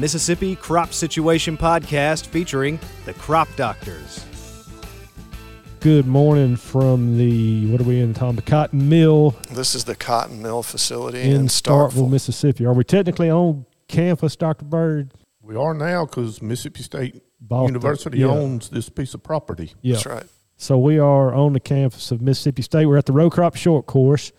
Mississippi Crop Situation Podcast featuring the Crop Doctors. Good morning from the, what are we in, Tom? The cotton mill This is the cotton mill facility in in, Starkville, Starkville. Mississippi. Are we technically on campus, Dr. Byrd? We are now because Mississippi State Boston. University Yeah. owns this piece of property. Yeah. That's right. So we are on the campus of Mississippi State. We're at the row crop short course.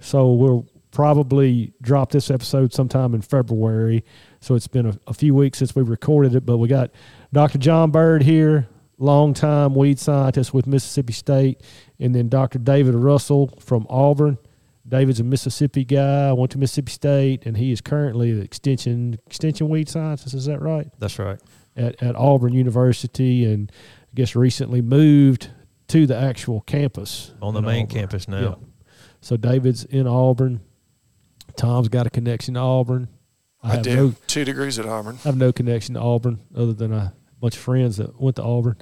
So we'll probably drop this episode sometime in February. So it's been a, a few weeks since we recorded it, but we got Dr. John Byrd here, longtime weed scientist with Mississippi State, and then Dr. David Russell from Auburn. David's a Mississippi guy, went to Mississippi State, and he is currently the extension extension weed scientist. Is that right? That's right. at, at Auburn University and I guess recently moved to the actual campus. On the main Auburn. campus now. Yeah. So David's in Auburn. Tom's got a connection to Auburn. I, have do. no Two degrees at Auburn. I have no connection to Auburn other than a bunch of friends that went to Auburn.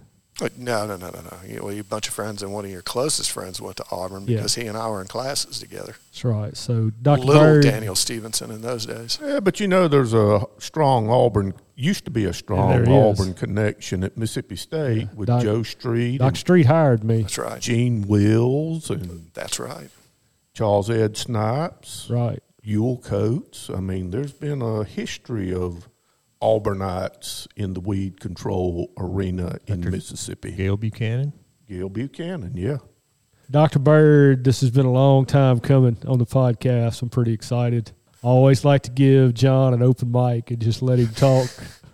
No, no, no, no, no. You, well, you bunch of friends and one of your closest friends went to Auburn Yeah. because he and I were in classes together. That's right. So Dr. Little Byrd, Daniel Stephenson in those days. Yeah, but you know, there's a strong Auburn, used to be a strong there is. Auburn connection at Mississippi State Yeah. with Doc- Joe Street Dr. Street hired me. That's right. Gene Wills and That's right. Charles Ed Snipes, Right. Ewell Coates. I mean, there's been a history of Auburnites in the weed control arena in Mississippi. Gale Buchanan. Gale Buchanan, yeah. Dr. Byrd, this has been a long time coming on the podcast. I'm pretty excited. I always like to give John an open mic and just let him talk.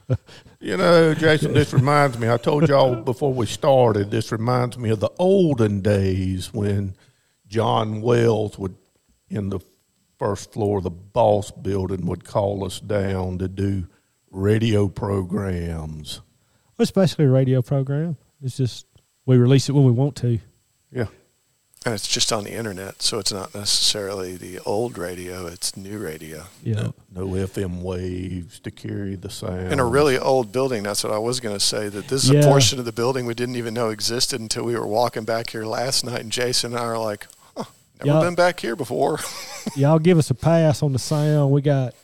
You know, Jason, this reminds me, I told y'all before we started, this reminds me of the olden days when John Wells would, in the first floor of the Bost building, would call us down to do radio programs. especially a radio program. It's just we release it when we want to. Yeah. And it's just on the internet, so it's not necessarily the old radio, it's new radio. Yeah, No, no FM waves to carry the sound. In a really old building, that's what I was going to say. That this is Yeah. a portion of the building we didn't even know existed until we were walking back here last night, and Jason and I are like, huh, never Yeah. been back here before. y'all give us a pass on the sound. We got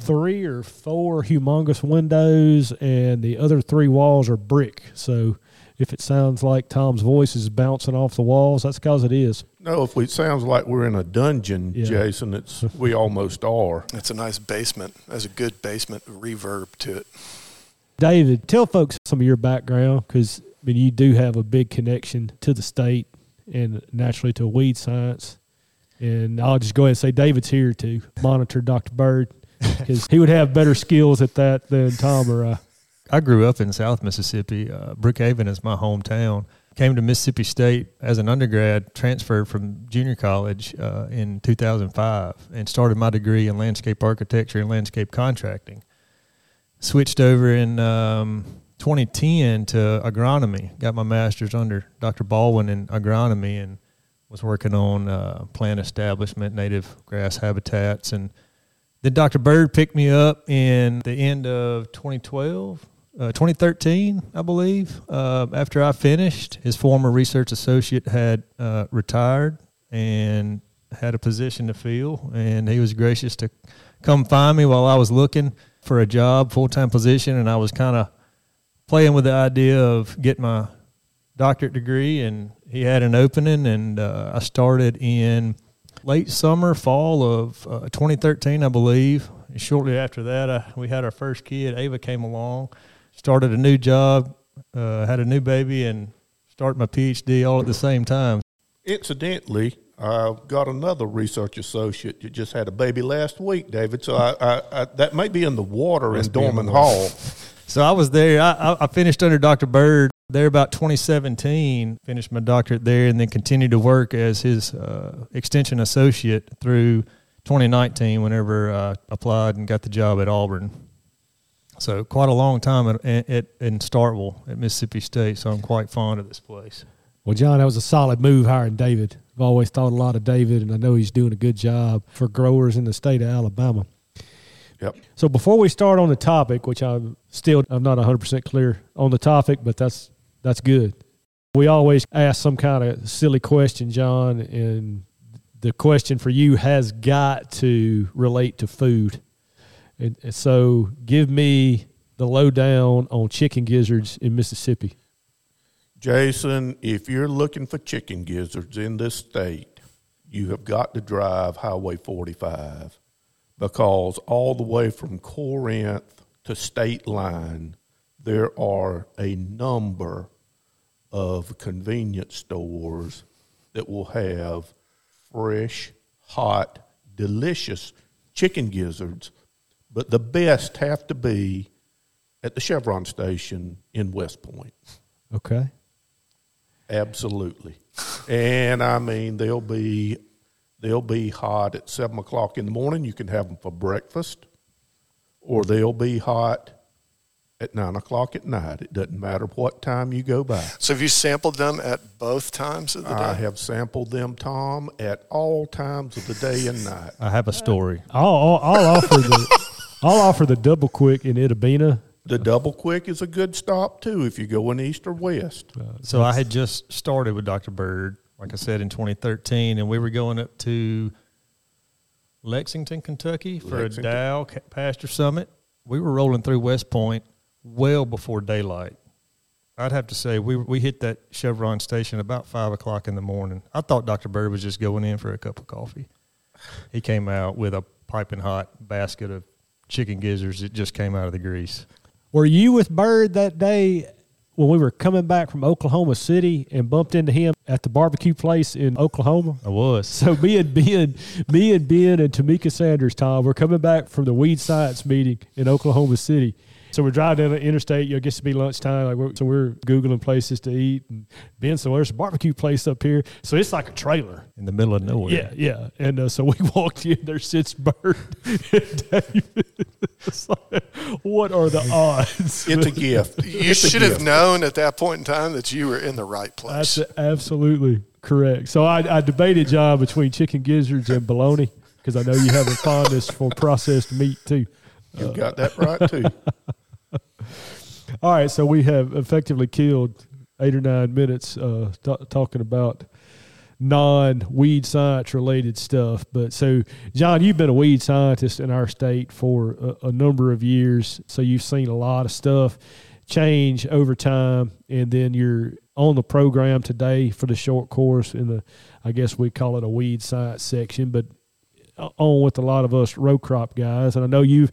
three or four humongous windows, and the other three walls are brick. So if it sounds like Tom's voice is bouncing off the walls, that's because it is. No, if it sounds like we're in a dungeon, Yeah. Jason, it's we almost are. it's a nice basement. Has a good basement reverb to it. David, tell folks some of your background because I mean you do have a big connection to the state and naturally to weed science. And I'll just go ahead and say David's here to monitor Dr. Byrd because he would have better skills at that than Tom or I. I grew up in South Mississippi. Uh, Brookhaven is my hometown. Came to Mississippi State as an undergrad, transferred from junior college uh, in 2005, and started my degree in landscape architecture and landscape contracting. Switched over in um, 2010 to agronomy. Got my master's under Dr. Baldwin in agronomy and was working on uh, plant establishment, native grass habitats, and then Dr. Byrd picked me up in the end of 2012, uh, 2013, I believe. Uh, after I finished, his former research associate had uh, retired and had a position to fill, and he was gracious to come find me while I was looking for a job, full time position, and I was kind of playing with the idea of getting my doctorate degree, and he had an opening, and uh, I started in late summer, fall of uh, 2013, I believe. And shortly after that, uh, we had our first kid. Ava came along, started a new job, uh, had a new baby, and started my PhD all at the same time. Incidentally, I've got another research associate that just had a baby last week, David. So I, I, I that may be in the water in in Dorman. Hall. So I was there. I, I- finished under Dr. Byrd there about 2017. Finished my doctorate there, and then continued to work as his uh, extension associate through 2019. Whenever I applied and got the job at Auburn. So quite a long time at, at, in Starkville at Mississippi State. So I'm quite fond of this place. Well, John, that was a solid move hiring David. I've always thought a lot of David, and I know he's doing a good job for growers in the state of Alabama. Yep. So before we start on the topic, which I'm still I'm not 100% clear on the topic, but that's that's good. We always ask some kind of silly question, John, and the question for you has got to relate to food. And, and so, give me the lowdown on chicken gizzards in Mississippi. Jason, if you're looking for chicken gizzards in this state, you have got to drive Highway 45 because all the way from Corinth to State Line, there are a number of convenience stores that will have fresh, hot, delicious chicken gizzards, but the best have to be at the Chevron station in West Point. Okay. Absolutely. and I mean, they'll be they'll be hot at seven o'clock in the morning. You can have them for breakfast, or they'll be hot at nine o'clock at night. It doesn't matter what time you go by. So have you sampled them at both times of the day? I have sampled them, Tom, at all times of the day and night. I have a story. I'll, I'll, I'll offer the I'll offer the double quick in Itta Bena. The double quick is a good stop too if you go in east or west. Uh, so I had just started with Dr. Byrd, like I said, in 2013, and we were going up to Lexington, Kentucky for Lexington. a Dow ca- Pasture Summit. We were rolling through West Point well before daylight. I'd have to say we we hit that Chevron station about five o'clock in the morning. I thought Dr. Byrd was just going in for a cup of coffee. He came out with a piping hot basket of chicken gizzards that just came out of the grease. Were you with Byrd that day when we were coming back from Oklahoma City and bumped into him at the barbecue place in Oklahoma? I was. So me and Ben, me and Ben and Tamika Sanders, Tom, we're coming back from the weed science meeting in Oklahoma City. So we're driving down the interstate. You know, it gets to be lunchtime. Like we're, so we're googling places to eat. And Ben said, well, "There's a barbecue place up here." So it's like a trailer. In the middle of nowhere. Yeah, yeah. And uh, so we walked in. There sits Byrd and David. It's like, what are the odds? It's a gift. You It's a should have known at that point in time that you were in the right place. That's absolutely correct. So I, I debated John between chicken gizzards and bologna because I know you have a fondness for processed meat too. You got that right too. All right, so we have effectively killed eight or nine minutes uh, t- talking about non-weed science related stuff. But so, John, you've been a weed scientist in our state for a, a number of years, so you've seen a lot of stuff change over time, and then you're on the program today for the short course in the, I guess we call it a weed science section, but on with a lot of us row crop guys. And I know you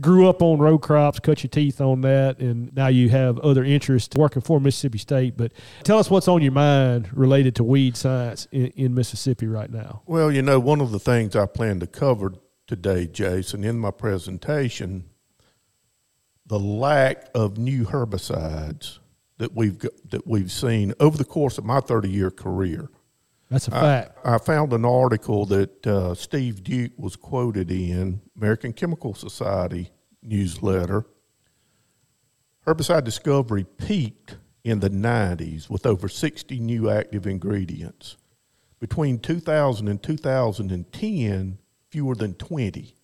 grew up on row crops, cut your teeth on that, and now you have other interests working for Mississippi State. But tell us what's on your mind related to weed science in, in Mississippi right now. Well, you know, one of the things I plan to cover today, Jason, in my presentation, the lack of new herbicides that we've that we've seen over the course of my 30 year career. That's a fact. I found an article that uh, Steve Duke was quoted in American Chemical Society newsletter. Herbicide discovery peaked in the 90s with over 60 new active ingredients. Between 2000 and 2010, fewer than 20.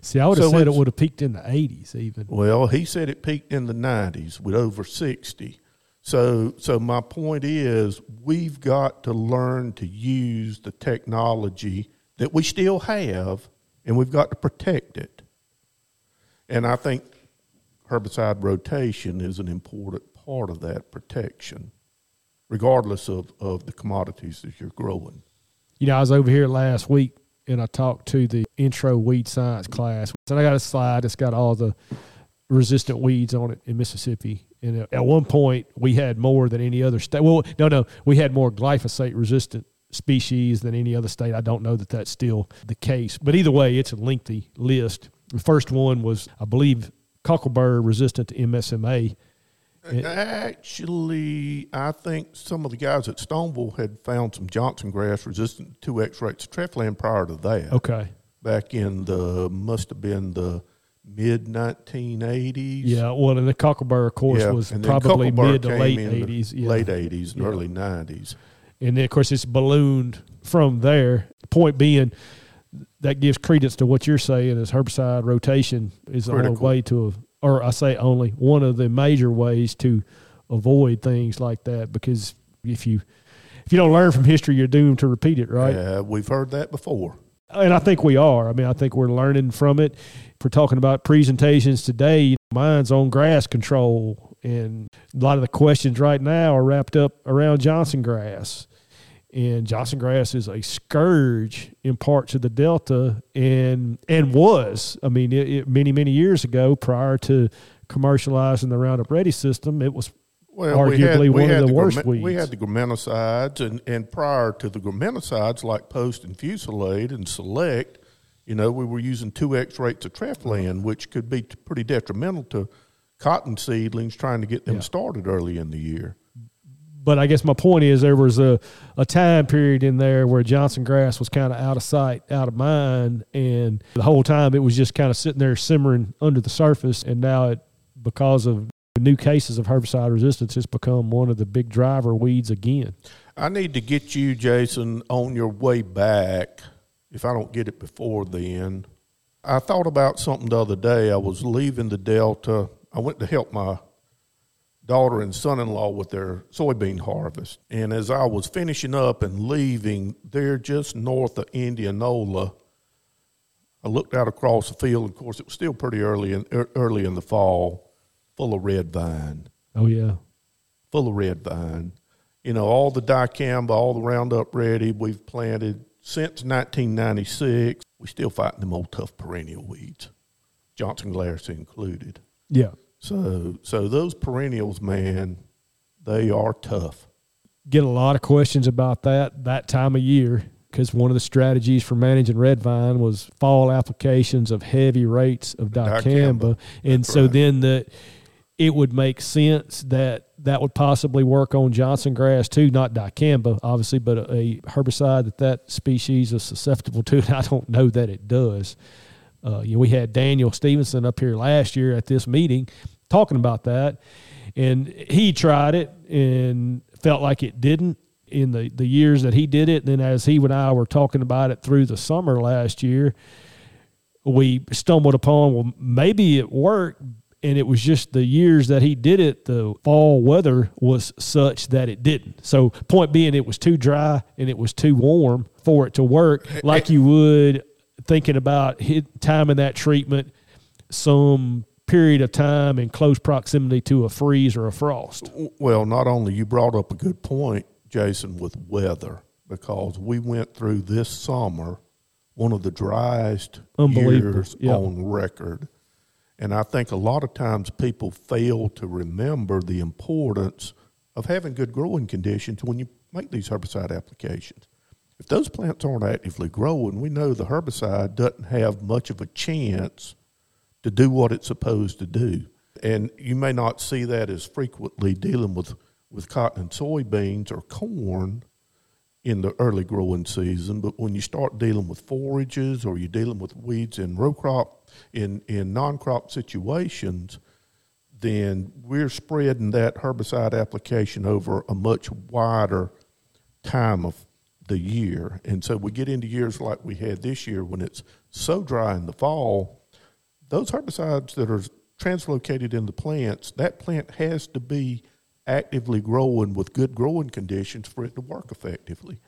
See, I would have So said it would have peaked in the 80s even. Well, he said it peaked in the 90s with over 60. So, so my point is, we've got to learn to use the technology that we still have, and we've got to protect it. And I think herbicide rotation is an important part of that protection, regardless of, of the commodities that you're growing. You know, I was over here last week and I talked to the intro weed science class. And I got a slide that's got all the resistant weeds on it in Mississippi. And uh, at one point, we had more than any other state. Well, no, no, we had more glyphosate resistant species than any other state. I don't know that that's still the case. But either way, it's a lengthy list. The first one was, I believe, cockleburr resistant to MSMA. It- Actually, I think some of the guys at Stoneville had found some Johnson grass resistant to 2x rates of treflan prior to that. Okay. Back in the, must have been the mid 1980s. Yeah, well, and the cockleburr, of course, Yeah, was probably mid to late in the 80s. Yeah. Late 80s and Yeah. early 90s. And then, of course, it's ballooned from there. Point being, that gives credence to what you're saying is herbicide rotation is the only way to, or I say only, one of the major ways to avoid things like that because if you if you don't learn from history, you're doomed to repeat it, right? Uh, we've heard that before. And I think we are. I mean, I think we're learning from it. If we're talking about presentations today, mine's on grass control. And a lot of the questions right now are wrapped up around Johnson grass. And Johnson grass is a scourge in parts of the Delta and and was. I mean, it, it, many, many years ago, prior to commercializing the Roundup Ready system, it was well, arguably we had, one of the, the worst weeds. We had the graminicides, and, and prior to the graminicides, like Poast and Fusilade and Select, you know, we were using 2x rates of treflan, which could be t- pretty detrimental to cotton seedlings trying to get them Yeah. started early in the year. but I guess my point is there was a, a time period in there where Johnson grass was kind of out of sight, out of mind, and the whole time it was just kind of sitting there simmering under the surface. And now it, because of new cases of herbicide resistance, it's become one of the big driver weeds again. I need to get you, Jason, on your way back. If I don't get it before then, I thought about something the other day. I was leaving the Delta. I went to help my daughter and son-in-law with their soybean harvest, and as I was finishing up and leaving, there just north of Indianola, I looked out across the field. Of course, it was still pretty early in ear- early in the fall, full of red vine Oh yeah, full of red vine. You know, all the dicamba, all the Roundup Ready we've planted since 1996. We still fighting them old tough perennial weeds, Johnson grass included. yeah. So, so those perennials, man, they are tough. Get a lot of questions about that that time of year because one of the strategies for managing red vine was fall applications of heavy rates of dicamba, Dicamba. and That's so right. then the it would make sense that that would possibly work on Johnson grass too, not dicamba, obviously, but a, a herbicide that that species is susceptible to. And I don't know that it does. Uh, you know, we had Daniel Stephenson up here last year at this meeting talking about that, and he tried it and felt like it didn't in the, the years that he did it. And then as he and I were talking about it through the summer last year, we stumbled upon well maybe it worked and it was just the years that he did it the fall weather was such that it didn't so point being it was too dry and it was too warm for it to work like you would thinking about hit, timing that treatment some period of time in close proximity to a freeze or a frost Well, not only you brought up a good point, Jason, with weather, because we went through this summer one of the driest years Yeah. on record. And I think a lot of times people fail to remember the importance of having good growing conditions when you make these herbicide applications. If those plants aren't actively growing, we know the herbicide doesn't have much of a chance to do what it's supposed to do. And you may not see that as frequently dealing with, with cotton and soybeans or corn in the early growing season, but when you start dealing with forages or you're dealing with weeds in row crop, in, in non crop situations, then we're spreading that herbicide application over a much wider time of the year. And so we get into years like we had this year when it's so dry in the fall, those herbicides that are translocated in the plants, that plant has to be actively growing with good growing conditions for it to work effectively.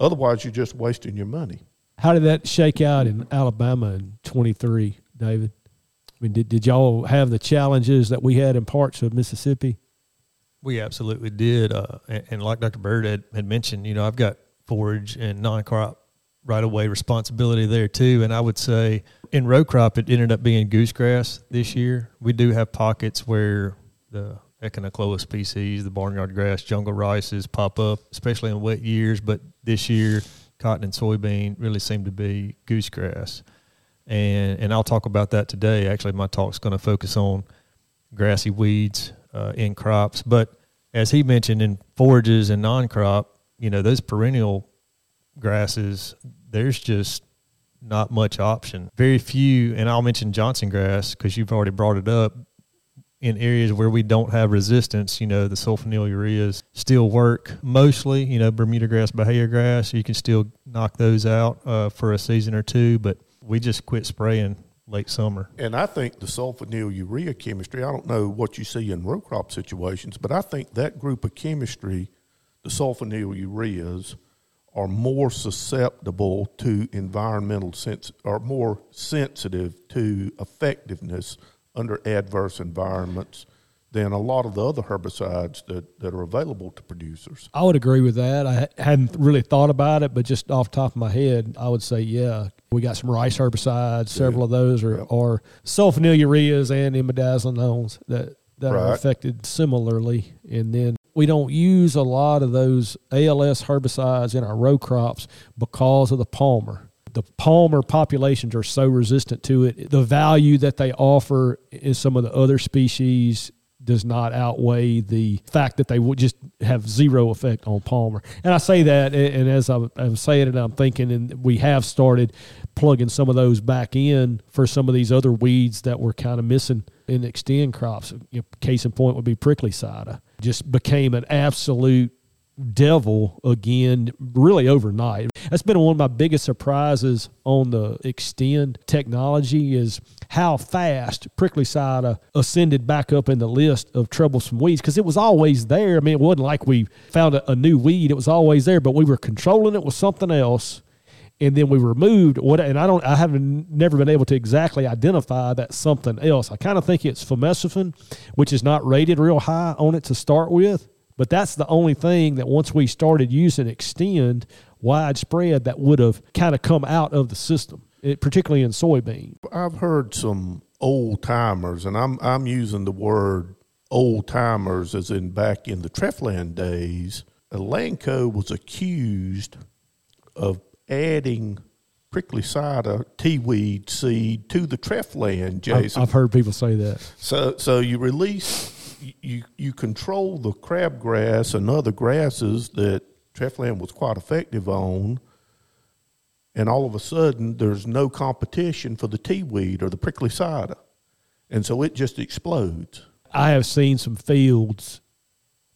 Otherwise, you're just wasting your money. how did that shake out in alabama in 23 david i mean did, did y'all have the challenges that we had in parts of mississippi We absolutely did, uh, and, and like Dr. Byrd had, had mentioned, you know, I've got forage and non-crop right away responsibility there too. And I would say in row crop, it ended up being goosegrass this year. We do have pockets where the Echinochloa species, the barnyard grass, jungle rices pop up, especially in wet years. But this year, cotton and soybean really seem to be goosegrass. And and I'll talk about that today. Actually, my talk's going to focus on grassy weeds uh, in crops. But as he mentioned, in forages and non-crop, you know, those perennial grasses, there's just not much option. Very few, and I'll mention Johnson grass because you've already brought it up. In areas where we don't have resistance, you know, the sulfonyl ureas still work mostly. You know, Bermuda grass, Bahia grass, you can still knock those out uh, for a season or two. But we just quit spraying late summer. And I think the sulfonyl urea chemistry, I don't know what you see in row crop situations, but I think that group of chemistry, the sulfonyl ureas, are more susceptible to environmental sense are more sensitive to effectiveness under adverse environments than a lot of the other herbicides that, that are available to producers. I would agree with that. I hadn't really thought about it, but just off the top of my head, I would say, yeah, we got some rice herbicides. Several of those are, Yep. are sulfonylureas and imidazolinones that, that are affected similarly. And then we don't use a lot of those ALS herbicides in our row crops because of the palmer. The palmer populations are so resistant to it. The value that they offer in some of the other species does not outweigh the fact that they would just have zero effect on Palmer. And I say that, and as I'm, saying it, I'm thinking, and we have started plugging some of those back in for some of these other weeds that were kind of missing in Xtend crops. Case in point would be prickly sida. Just became an absolute devil again really overnight. That's been one of my biggest surprises on the Xtend technology is how fast prickly sida ascended back up in the list of troublesome weeds because it was always there. I mean it wasn't like we found a, a new weed. It was always there but we were controlling it with something else and then we removed what and I don't I haven't never been able to exactly identify that something else. I kind of think it's fomesafen, which is not rated real high on it to start with, but that's the only thing that once we started using Xtend widespread that would have kind of come out of the system, it, particularly in soybean. I've heard some old timers, and I'm I'm using the word old timers as in back in the Treflan days. Elanco was accused of adding prickly sida tea weed seed to the Treflan, I've, Jason. I've heard people say that. So so you release you you control the crabgrass and other grasses that Treflan was quite effective on, and all of a sudden there's no competition for the tea weed or the prickly sida, and so it just explodes. I have seen some fields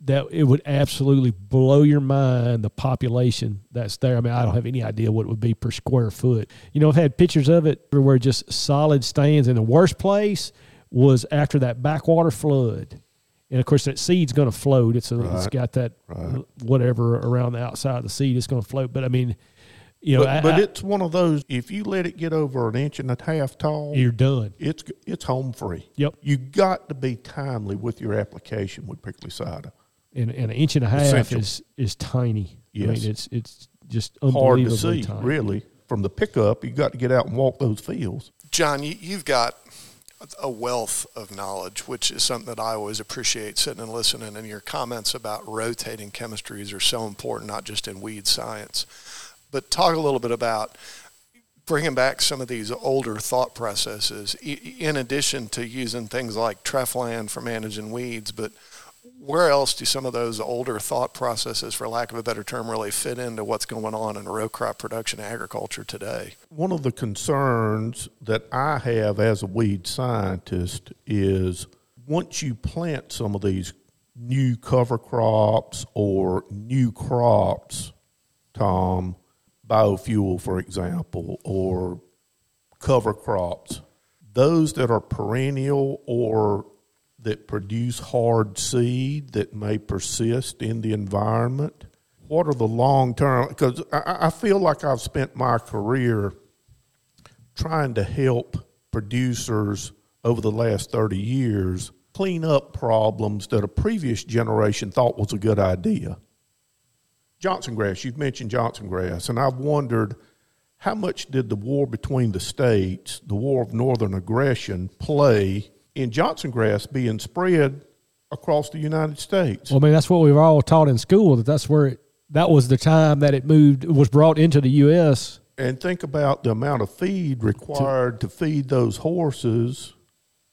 that it would absolutely blow your mind the population that's there. I mean, I don't have any idea what it would be per square foot. You know, I've had pictures of it where just solid stands. And the worst place was after that backwater flood. And of course, that seed's going to float. It's a, it's Right. got that Right. whatever around the outside of the seed. It's going to float. But I mean, you know, but, I- but I- it's one of those. If you let it get over an inch and a half tall, you're done. it's it's home free. Yep. You got to be timely with your application with prickly sida. And, and an inch and a half Essential. is is tiny. I Yes. mean, it's it's just Hard to see, tiny. really. From the pickup, you got to get out and walk those fields. John, you, you've got a wealth of knowledge, which is something that I always appreciate sitting and listening. And your comments about rotating chemistries are so important, not just in weed science. But talk a little bit about bringing back some of these older thought processes, in addition to using things like Treflan for managing weeds. But where else do some of those older thought processes, for lack of a better term, really fit into what's going on in row crop production agriculture today? One of the concerns that I have as a weed scientist is once you plant some of these new cover crops or new crops, Tom, biofuel, for example, or cover crops, those that are perennial or that produce hard seed that may persist in the environment? What are the long term? Because I, I feel like I've spent my career trying to help producers over the last 30 years clean up problems that a previous generation thought was a good idea. Johnson grass, you've mentioned Johnson grass, and I've wondered how much did the war between the states, the war of northern aggression, play in Johnson grass being spread across the United States? Well, I mean, that's what we were all taught in school that that's where it, that was the time that it moved, was brought into the U.S. And think about the amount of feed required to feed those horses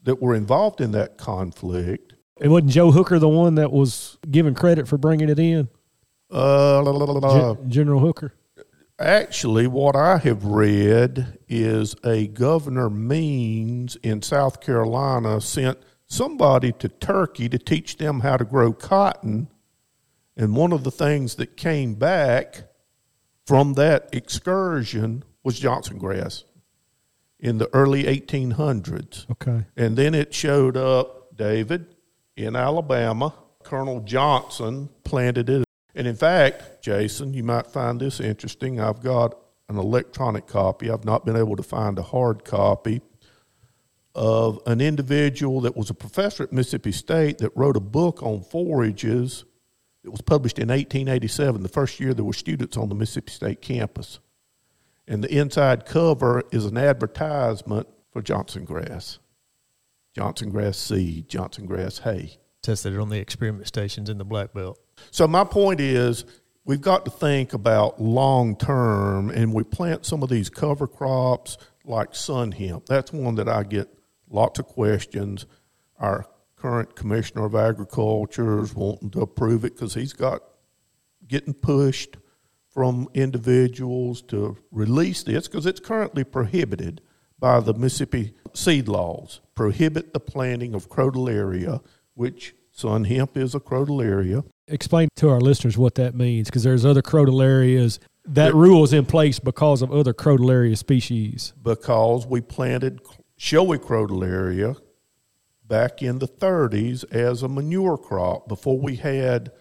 that were involved in that conflict. It wasn't Joe Hooker the one that was given credit for bringing it in, Uh, la, la, la. Gen- General Hooker. Actually, what I have read is a Governor Means in South Carolina sent somebody to Turkey to teach them how to grow cotton. And one of the things that came back from that excursion was Johnson grass in the early 1800s. Okay. And then it showed up, David, in Alabama. Colonel Johnson planted it And in fact, Jason, you might find this interesting. I've got an electronic copy. I've not been able to find a hard copy of an individual that was a professor at Mississippi State that wrote a book on forages. It was published in 1887, the first year there were students on the Mississippi State campus. And the inside cover is an advertisement for Johnson grass, Johnson grass seed, Johnson grass hay. Tested it on the experiment stations in the Black Belt. So my point is, we've got to think about long term, and we plant some of these cover crops like sun hemp. That's one that I get lots of questions. Our current commissioner of agriculture is wanting to approve it because he's got getting pushed from individuals to release this because it's currently prohibited by the Mississippi seed laws. Prohibit the planting of crotalaria, which sun hemp is a crotalaria. Explain to our listeners what that means because there's other crotalarias. That rule is in place because of other crotalaria species. Because we planted showy crotalaria back in the 30s as a manure crop before we had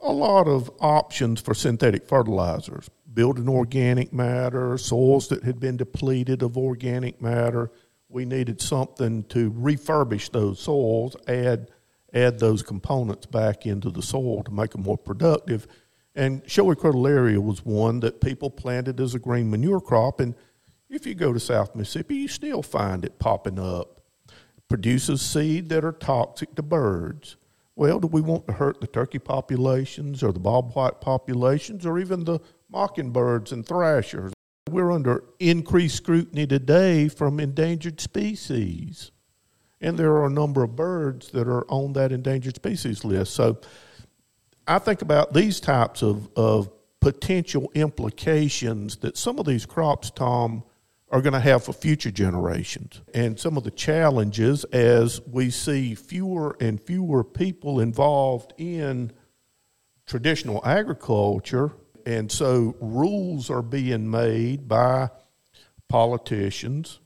a lot of options for synthetic fertilizers, building organic matter, soils that had been depleted of organic matter. We needed something to refurbish those soils, add add those components back into the soil to make them more productive. And showy crotalaria was one that people planted as a green manure crop. And if you go to South Mississippi, you still find it popping up. Produces seed that are toxic to birds. Well, do we want to hurt the turkey populations or the bobwhite populations or even the mockingbirds and thrashers? We're under increased scrutiny today from endangered species. And there are a number of birds that are on that endangered species list. So I think about these types of, of potential implications that some of these crops, Tom, are going to have for future generations. And some of the challenges as we see fewer and fewer people involved in traditional agriculture. And so rules are being made by politicians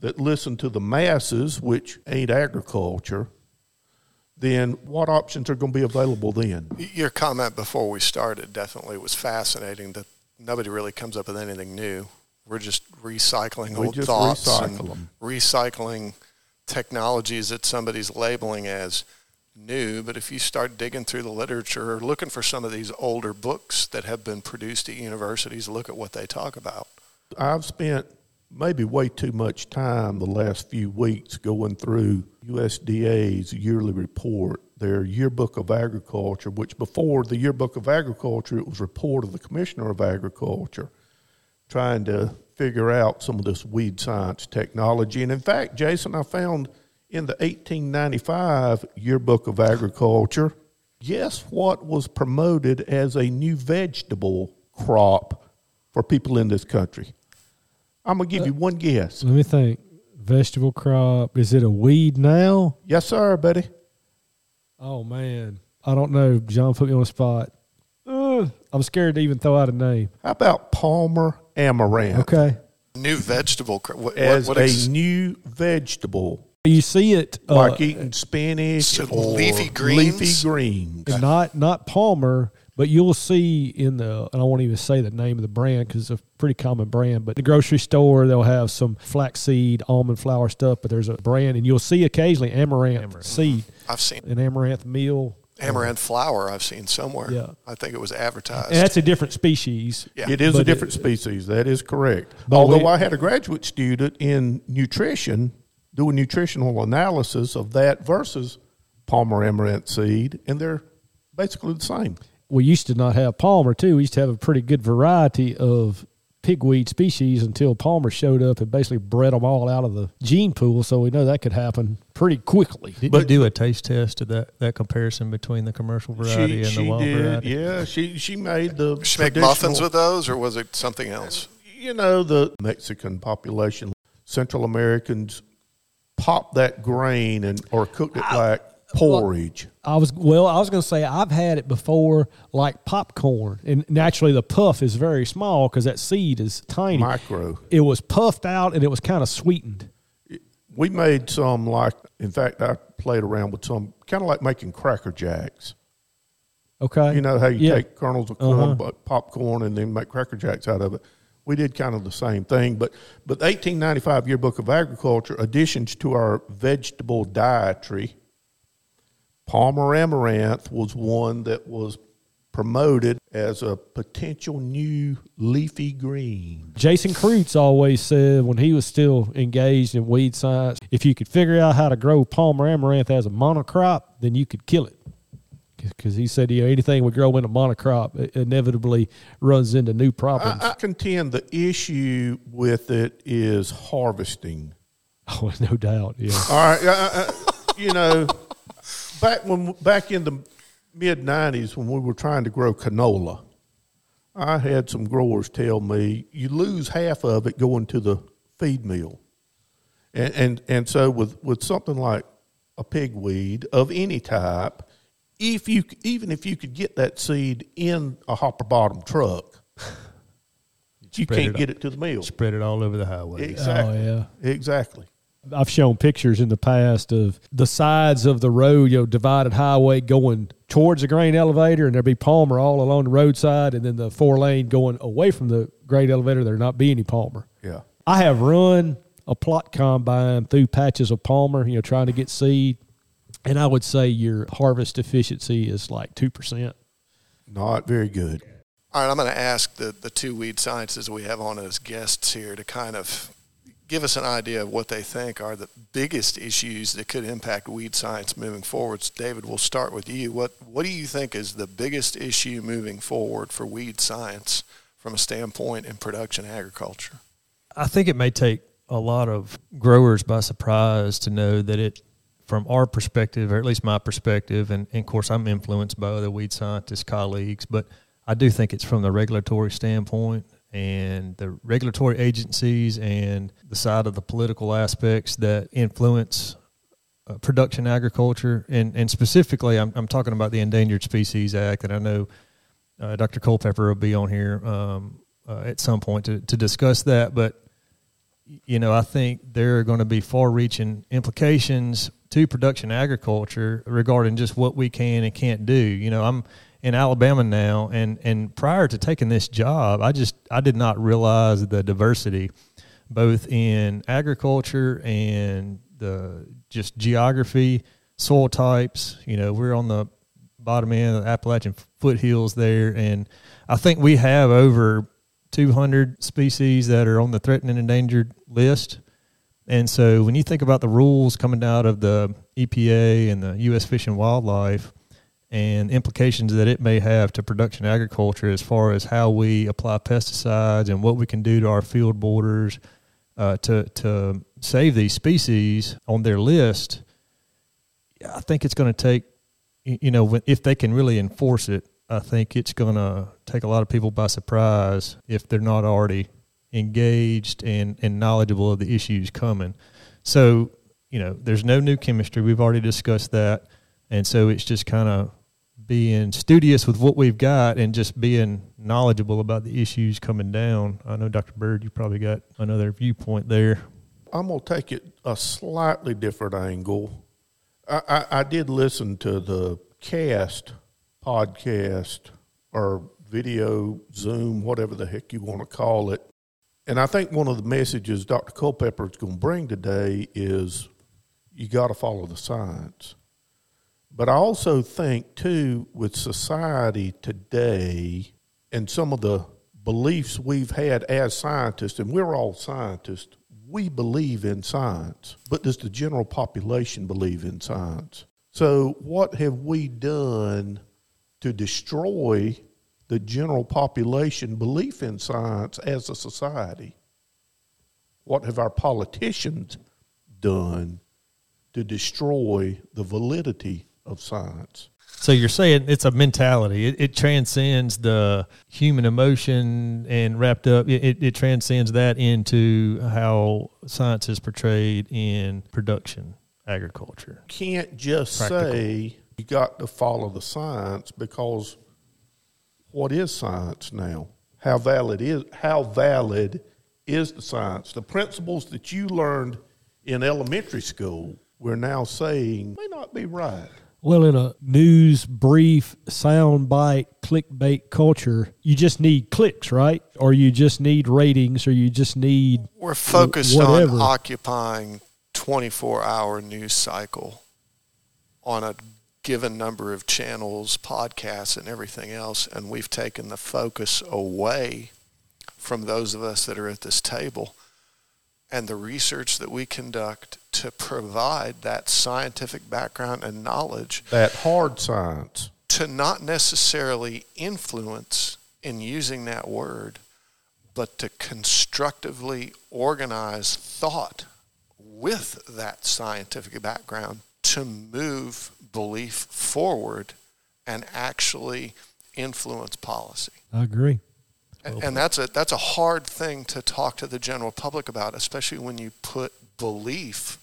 that listen to the masses, which ain't agriculture, then what options are going to be available then? Your comment before we started definitely was fascinating that nobody really comes up with anything new. We're just recycling We old just thoughts recycle and 'em. recycling technologies that somebody's labeling as new. But if you start digging through the literature or looking for some of these older books that have been produced at universities, look at what they talk about. I've spent maybe way too much time the last few weeks going through USDA's yearly report, their yearbook of agriculture, which before the yearbook of agriculture, it was report of the commissioner of agriculture, trying to figure out some of this weed science technology. And in fact, Jason, I found in the 1895 yearbook of agriculture, guess what was promoted as a new vegetable crop for people in this country? I'm gonna give you one guess. Let me think. Vegetable crop. Is it a weed now? Yes, sir, Betty. Oh man, I don't know. John put me on the spot. Ugh, I'm scared to even throw out a name. How about Palmer amaranth Okay, New vegetable. cr- What, as what, what a new vegetable, you see it uh, like eating spinach so or leafy greens? Leafy greens. not not Palmer, but you'll see in the and I won't even say the name of the brand because it's a pretty common brand. But the grocery store they'll have some flaxseed, almond flour stuff, but there's a brand and you'll see occasionally amaranth, Amaranth. seed, I've seen an amaranth meal. amaranth flour. I've seen somewhere. Yeah. I think it was advertised. And that's a different species. Yeah. It is But a it- different species. That is correct. Although we- I had a graduate student in nutrition doing nutritional analysis of that versus Palmer amaranth seed, and they're basically the same. We used to not have Palmer too. We used to have a pretty good variety of pigweed species until Palmer showed up and basically bred them all out of the gene pool. So we know that could happen pretty quickly. Did But- you do a taste test of that, that comparison between the commercial variety and the wild did, variety? Yeah, she she made the She make muffins with those, or was it something else? you know the Mexican population, Central Americans pop that grain and or cooked it like porridge. I was well. I was going to say I've had it before, like popcorn, and naturally the puff is very small because that seed is tiny. Micro. It was puffed out and it was kind of sweetened. We made some like, in fact, I played around with some kind of like making cracker jacks. Okay. You know how you Yeah. take kernels of corn, Uh-huh. but popcorn, and then make cracker jacks out of it. We did kind of the same thing, but but the 1895 Yearbook of Agriculture additions to our vegetable dietary. Palmer amaranth was one that was promoted as a potential new leafy green. Jason Kreutz always said when he was still engaged in weed science, if you could figure out how to grow Palmer amaranth as a monocrop, then you could kill it. Because he said, you know, anything we grow in a monocrop inevitably runs into new problems. I, I contend the issue with it is harvesting. oh, no doubt. Yeah. All right, uh, uh, you know, back when back in the mid '90s when we were trying to grow canola, I had some growers tell me you lose half of it going to the feed mill, and and and so with with something like a pigweed of any type, if you even if you could get that seed in a hopper bottom truck, you spread can't it get it to the mill. Spread it all over the highway. Exactly. Oh, yeah. Exactly. I've shown pictures in the past of the sides of the road, you know, divided highway going towards the grain elevator, and there'd be Palmer all along the roadside, and then the four lane going away from the grain elevator. There'd not be any Palmer. Yeah. I have run a plot combine through patches of Palmer, you know, trying to get seed, and I would say your harvest efficiency is like two percent. Not very good. All right, I'm going to ask the, the two weed scientists we have on as guests here to kind of give us an idea of what they think are the biggest issues that could impact weed science moving forwards. David, we'll start with you. What what do you think is the biggest issue moving forward for weed science from a standpoint in production agriculture? I think it may take a lot of growers by surprise to know that it, from our perspective, or at least my perspective, and, and of course I'm influenced by other weed scientist colleagues, but I do think it's from the regulatory standpoint and the regulatory agencies and the side of the political aspects that influence uh, production agriculture. And, and specifically, I'm, I'm talking about the Endangered Species Act, and I know uh, Dr. Culpepper will be on here um, uh, at some point to, to discuss that, but you know, I think there are going to be far-reaching implications to production agriculture regarding just what we can and can't do. You know, I'm in Alabama now, and and prior to taking this job, I just I did not realize the diversity, both in agriculture and the just geography, soil types. You know, we're on the bottom end of the Appalachian foothills there, and I think we have over 200 species that are on the threatened and endangered list. And so when you think about the rules coming out of the EPA and the U.S. Fish and Wildlife and implications that it may have to production agriculture as far as how we apply pesticides and what we can do to our field borders uh, to, to save these species on their list, I think it's going to take, you know, if they can really enforce it, I think it's going to take a lot of people by surprise if they're not already engaged and, and knowledgeable of the issues coming. So, you know, there's no new chemistry. We've already discussed that. And so it's just kind of being studious with what we've got and just being knowledgeable about the issues coming down. I know, Dr. Byrd, you probably got another viewpoint there. I'm going to take it a slightly different angle. I, I, I did listen to the cast podcast or video, Zoom, whatever the heck you want to call it. And I think one of the messages Dr. Culpepper is going to bring today is you got to follow the science. But I also think, too, with society today and some of the beliefs we've had as scientists, and we're all scientists, we believe in science. But does the general population believe in science? So, what have we done to destroy the general population belief in science as a society? What have our politicians done to destroy the validity of science? So you're saying it's a mentality. It, it transcends the human emotion and wrapped up. It, it, it transcends that into how science is portrayed in production agriculture. Can't just Practical. say you got to follow the science because what is science now? How valid is how valid is the science? The principles that you learned in elementary school, we're now saying may not be right. Well, in a news brief, soundbite, clickbait culture, you just need clicks, right? Or you just need ratings, or you just need. We're focused whatever. on occupying 24 hour news cycle on a given number of channels, podcasts, and everything else, and we've taken the focus away from those of us that are at this table and the research that we conduct to provide that scientific background and knowledge That hard science. to not necessarily influence in using that word, but to constructively organize thought with that scientific background to move belief forward and actually influence policy. I agree. And, and that's a that's a hard thing to talk to the general public about, especially when you put belief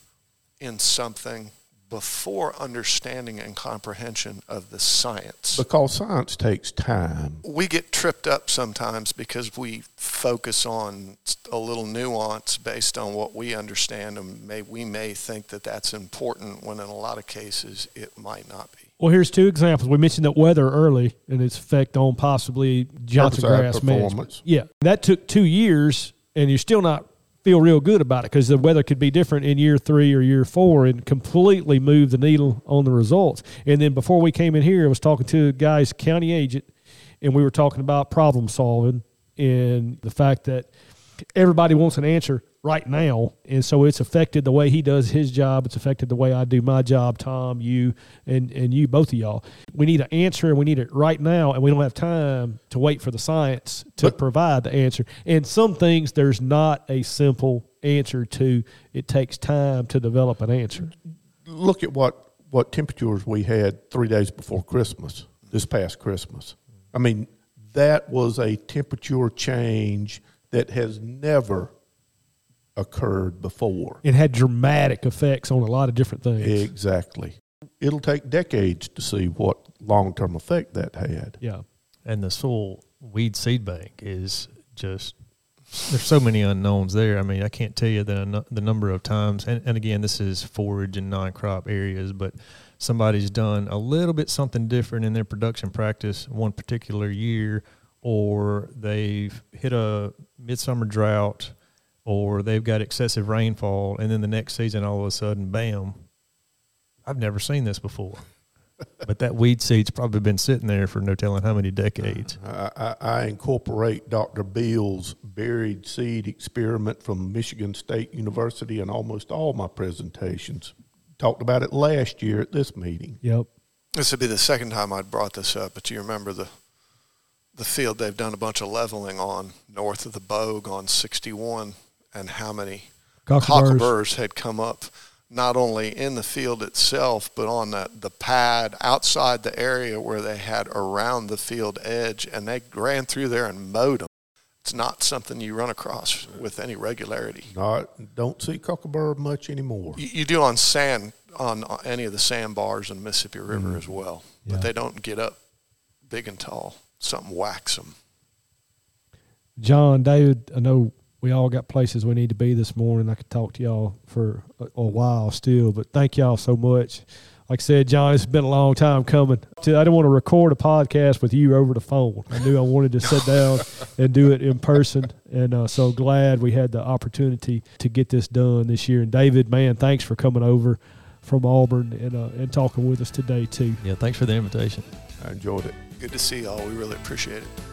in something before understanding and comprehension of the science. Because science takes time. we get tripped up sometimes because we focus on a little nuance based on what we understand and may, we may think that that's important when in a lot of cases it might not be. Well, here's two examples. We mentioned that weather early and its effect on possibly Johnson Herbicide grass management. Yeah, that took two years, and you're still not feel real good about it because the weather could be different in year three or year four and completely move the needle on the results. And then before we came in here, I was talking to a guy's county agent, and we were talking about problem solving and the fact that everybody wants an answer right now. And so it's affected the way he does his job. It's affected the way I do my job, Tom, you, and, and you, both of y'all. We need an answer and we need it right now. And we don't have time to wait for the science to But- provide the answer. And some things there's not a simple answer to. It takes time to develop an answer. Look at what, what temperatures we had three days before Christmas, this past Christmas. I mean, that was a temperature change that has never occurred before. It had dramatic effects on a lot of different things. Exactly. It'll take decades to see what long term effect that had. yeah. and the soil weed seed bank is just there's so many unknowns there. I mean, I can't tell you the the number of times. And, and again, this is forage and non-crop areas, but somebody's done a little bit something different in their production practice one particular year, or they've hit a midsummer drought, or they've got excessive rainfall, and then the next season, all of a sudden, bam! I've never seen this before. but that weed seed's probably been sitting there for no telling how many decades. I, I, I incorporate Dr. Beal's buried seed experiment from Michigan State University in almost all my presentations. Talked about it last year at this meeting. Yep. This would be the second time I'd brought this up, but you remember the the field they've done a bunch of leveling on north of the Bogue on 61 and how many Cockleburs. cockleburrs had come up not only in the field itself but on the, the pad outside the area where they had around the field edge and they ran through there and mowed them. It's not something you run across with any regularity. Not, don't see cocklebur much anymore. You, you do on sand on any of the sandbars in the Mississippi River mm-hmm. as well, Yeah. but they don't get up big and tall. Something whacks them. John, David, I know we all got places we need to be this morning. I could talk to y'all for a, a while still, but thank y'all so much. Like I said, John, it's been a long time coming. I didn't want to record a podcast with you over the phone. I knew I wanted to sit down and do it in person, and uh, so glad we had the opportunity to get this done this year. And David, man, thanks for coming over from Auburn and uh, and talking with us today too. Yeah, thanks for the invitation. I enjoyed it. Good to see y'all. We really appreciate it.